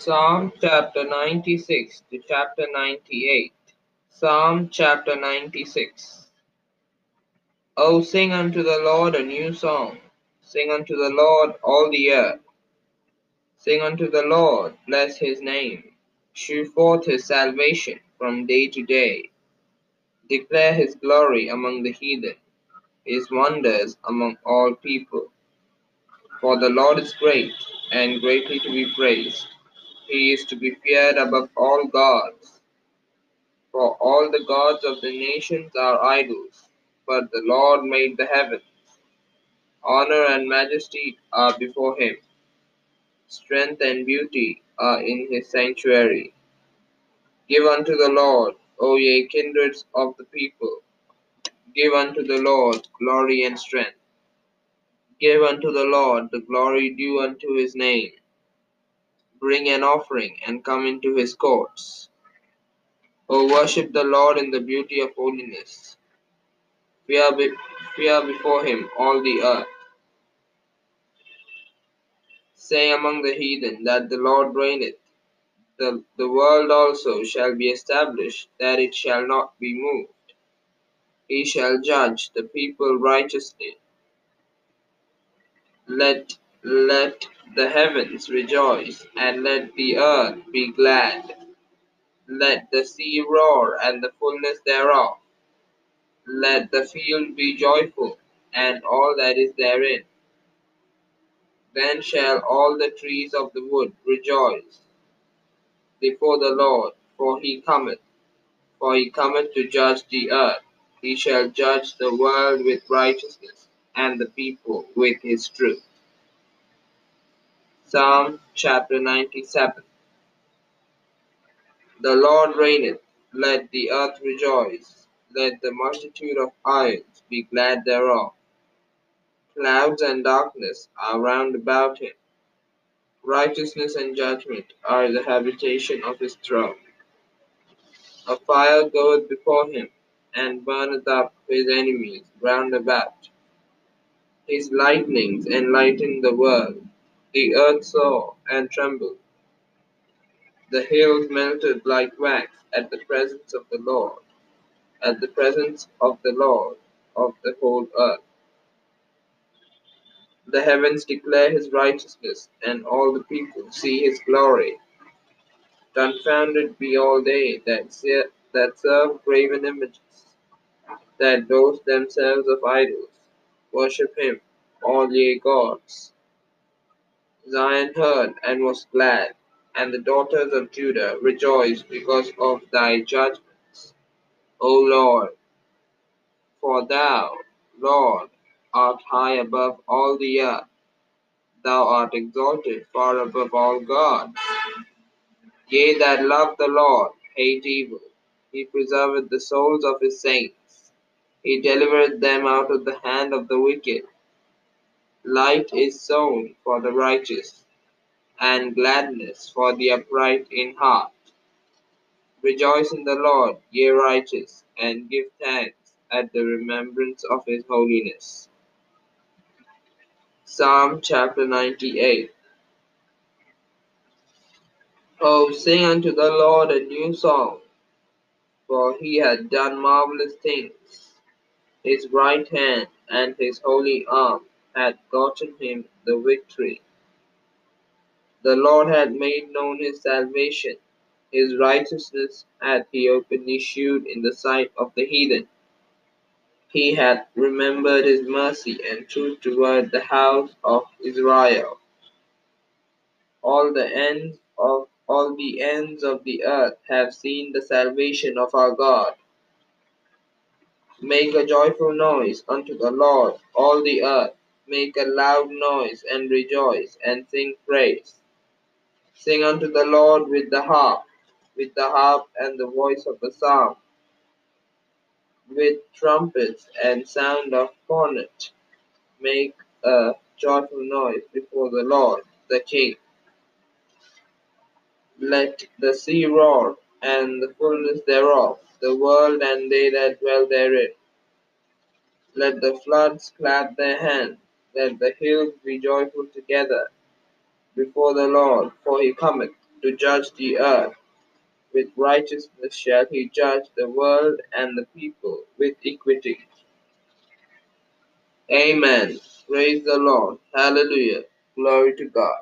Psalm chapter 96 to chapter 98. Psalm chapter 96. O sing unto the Lord a new song. Sing unto the Lord all the earth. Sing unto the Lord, bless his name. Shew forth his salvation from day to day. Declare his glory among the heathen, his wonders among all people. For the Lord is great and greatly to be praised. He is to be feared above all gods. For all the gods of the nations are idols, but the Lord made the heavens. Honor and majesty are before him. Strength and beauty are in his sanctuary. Give unto the Lord, O ye kindreds of the people. Give unto the Lord glory and strength. Give unto the Lord the glory due unto his name. Bring an offering and come into his courts. O worship the Lord in the beauty of holiness. Fear, be, fear before him all the earth. Say among the heathen that the Lord reigneth. The, the world also shall be established, that it shall not be moved. He shall judge the people righteously. Let, let the heavens rejoice, and let the earth be glad. Let the sea roar, and the fullness thereof. Let the field be joyful, and all that is therein. Then shall all the trees of the wood rejoice before the Lord, for he cometh. For he cometh to judge the earth. He shall judge the world with righteousness, and the people with his truth. Psalm chapter 97 The Lord reigneth, let the earth rejoice, let the multitude of isles be glad thereof. Clouds and darkness are round about him. Righteousness and judgment are the habitation of his throne. A fire goeth before him, and burneth up his enemies round about. His lightnings enlighten the world. The earth saw and trembled. The hills melted like wax at the presence of the Lord, at the presence of the Lord of the whole earth. The heavens declare his righteousness, and all the people see his glory. Confounded be all they that, se- that serve graven images, that boast themselves of idols. Worship him, all ye gods. Zion heard and was glad, and the daughters of Judah rejoiced because of thy judgments, O Lord. For thou, Lord, art high above all the earth. Thou art exalted far above all gods. Ye that love the Lord hate evil. He preserveth the souls of his saints. He delivereth them out of the hand of the wicked. Light is sown for the righteous, and gladness for the upright in heart. Rejoice in the Lord, ye righteous, and give thanks at the remembrance of his holiness. Psalm chapter 98 Oh, sing unto the Lord a new song, for he hath done marvelous things. His right hand and his holy arm hath gotten him the victory. The Lord had made known his salvation. His righteousness had he openly shewed in the sight of the heathen. He had remembered his mercy and truth toward the house of Israel. All the ends of all the ends of the earth have seen the salvation of our God. Make a joyful noise unto the Lord, all the earth. Make a loud noise and rejoice and sing praise. Sing unto the Lord with the harp, with the harp and the voice of the psalm, with trumpets and sound of cornet. Make a joyful noise before the Lord, the King. Let the sea roar, and the fullness thereof, the world and they that dwell therein. Let the floods clap their hands, let the hills be joyful together before the Lord, for he cometh. to judge the earth. With righteousness shall he judge the world and the people with equity. Amen. Praise the Lord. Hallelujah. Glory to God.